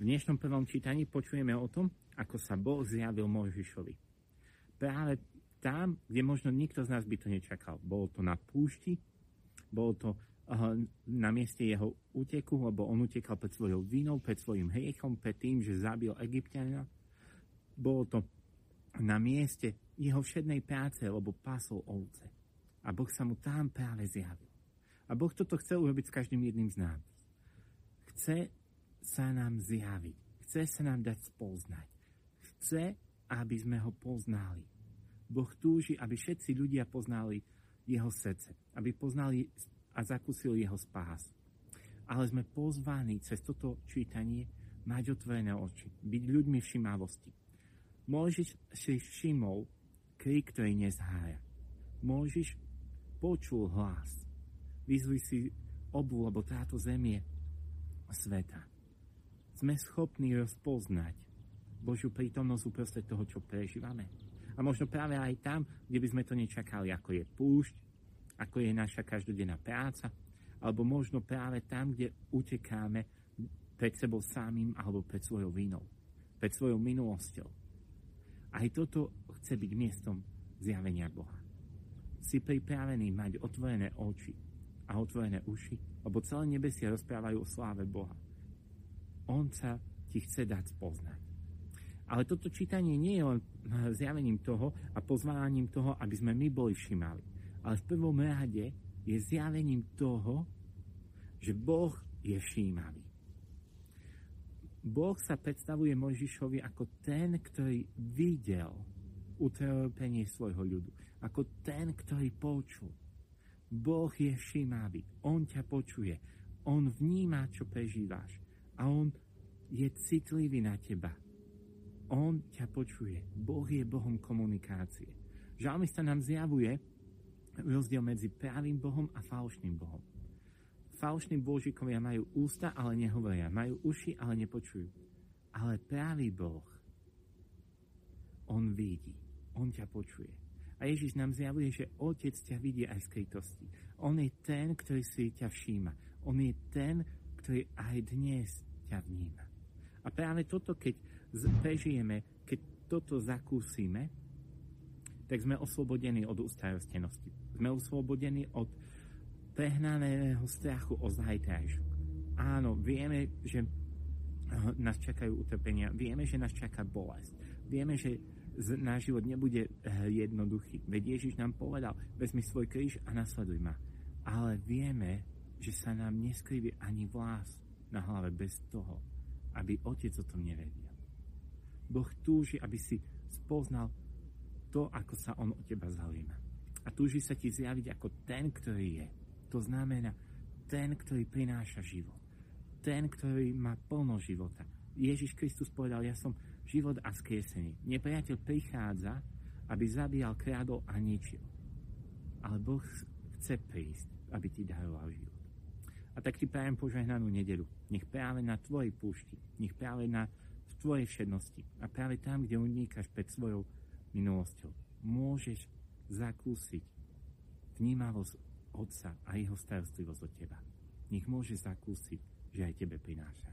V dnešnom prvom čítaní počujeme o tom, ako sa Boh zjavil Mojžišovi. Práve tam, kde možno nikto z nás by to nečakal. Bolo to na púšti, bolo to uh, na mieste jeho úteku, lebo on utekal pred svojou vinou, pred svojim hriechom, pred tým, že zabil Egyptiana. Bolo to na mieste jeho všednej práce, lebo pasol ovce. A Boh sa mu tam práve zjavil. A Boh toto chce urobiť s každým jedným z nás. Chce sa nám zjaviť. Chce sa nám dať spoznať. Chce, aby sme ho poznali. Boh túži, aby všetci ľudia poznali jeho srdce. Aby poznali a zakúsili jeho spás. Ale sme pozvaní cez toto čítanie mať otvorené oči. Byť ľuďmi všimavosti. Môžeš si všimol krik, ktorý nezhája. Môžeš počul hlas Vyzli si obu, lebo táto zem je sveta. Sme schopní rozpoznať Božiu prítomnosť uprostred toho, čo prežívame. A možno práve aj tam, kde by sme to nečakali, ako je púšť, ako je naša každodenná práca, alebo možno práve tam, kde utekáme pred sebou samým alebo pred svojou vinou, pred svojou minulosťou. Aj toto chce byť miestom zjavenia Boha. Si pripravený mať otvorené oči a otvorené uši, lebo celé nebesia rozprávajú o sláve Boha. On sa ti chce dať spoznať. Ale toto čítanie nie je len zjavením toho a pozváním toho, aby sme my boli všimali. Ale v prvom rade je zjavením toho, že Boh je všímavý. Boh sa predstavuje Mojžišovi ako ten, ktorý videl utrpenie svojho ľudu. Ako ten, ktorý počul. Boh je všímavý, On ťa počuje, On vníma, čo prežíváš a On je citlivý na teba. On ťa počuje. Boh je Bohom komunikácie. Žalmista nám zjavuje rozdiel medzi pravým Bohom a falošným Bohom. Falošní božikovia majú ústa, ale nehovoria. Majú uši, ale nepočujú. Ale pravý Boh, On vidí. On ťa počuje. A Ježiš nám zjavuje, že Otec ťa vidí aj v skrytosti. On je ten, ktorý si ťa všíma. On je ten, ktorý aj dnes ťa vníma. A práve toto, keď prežijeme, keď toto zakúsime, tak sme oslobodení od ustarostenosti. Sme oslobodení od prehnaného strachu o zajtrajšok. Áno, vieme, že nás čakajú utrpenia, vieme, že nás čaká bolesť, vieme, že náš život nebude eh, jednoduchý. Veď Ježiš nám povedal, vezmi svoj kríž a nasleduj ma. Ale vieme, že sa nám neskriví ani vlás na hlave bez toho, aby Otec o tom nevedel. Boh túži, aby si spoznal to, ako sa On o teba zaujíma. A túži sa ti zjaviť ako ten, ktorý je. To znamená ten, ktorý prináša život. Ten, ktorý má plno života. Ježiš Kristus povedal, ja som život a skriesenie. Nepriateľ prichádza, aby zabíjal, krádol a ničil. Ale Boh chce prísť, aby ti daroval život. A tak ti prajem požehnanú nedelu. Nech práve na tvojej púšti, nech práve na v tvojej všednosti a práve tam, kde unikáš pred svojou minulosťou, môžeš zakúsiť vnímavosť Otca a jeho starostlivosť od teba. Nech môžeš zakúsiť, že aj tebe prináša.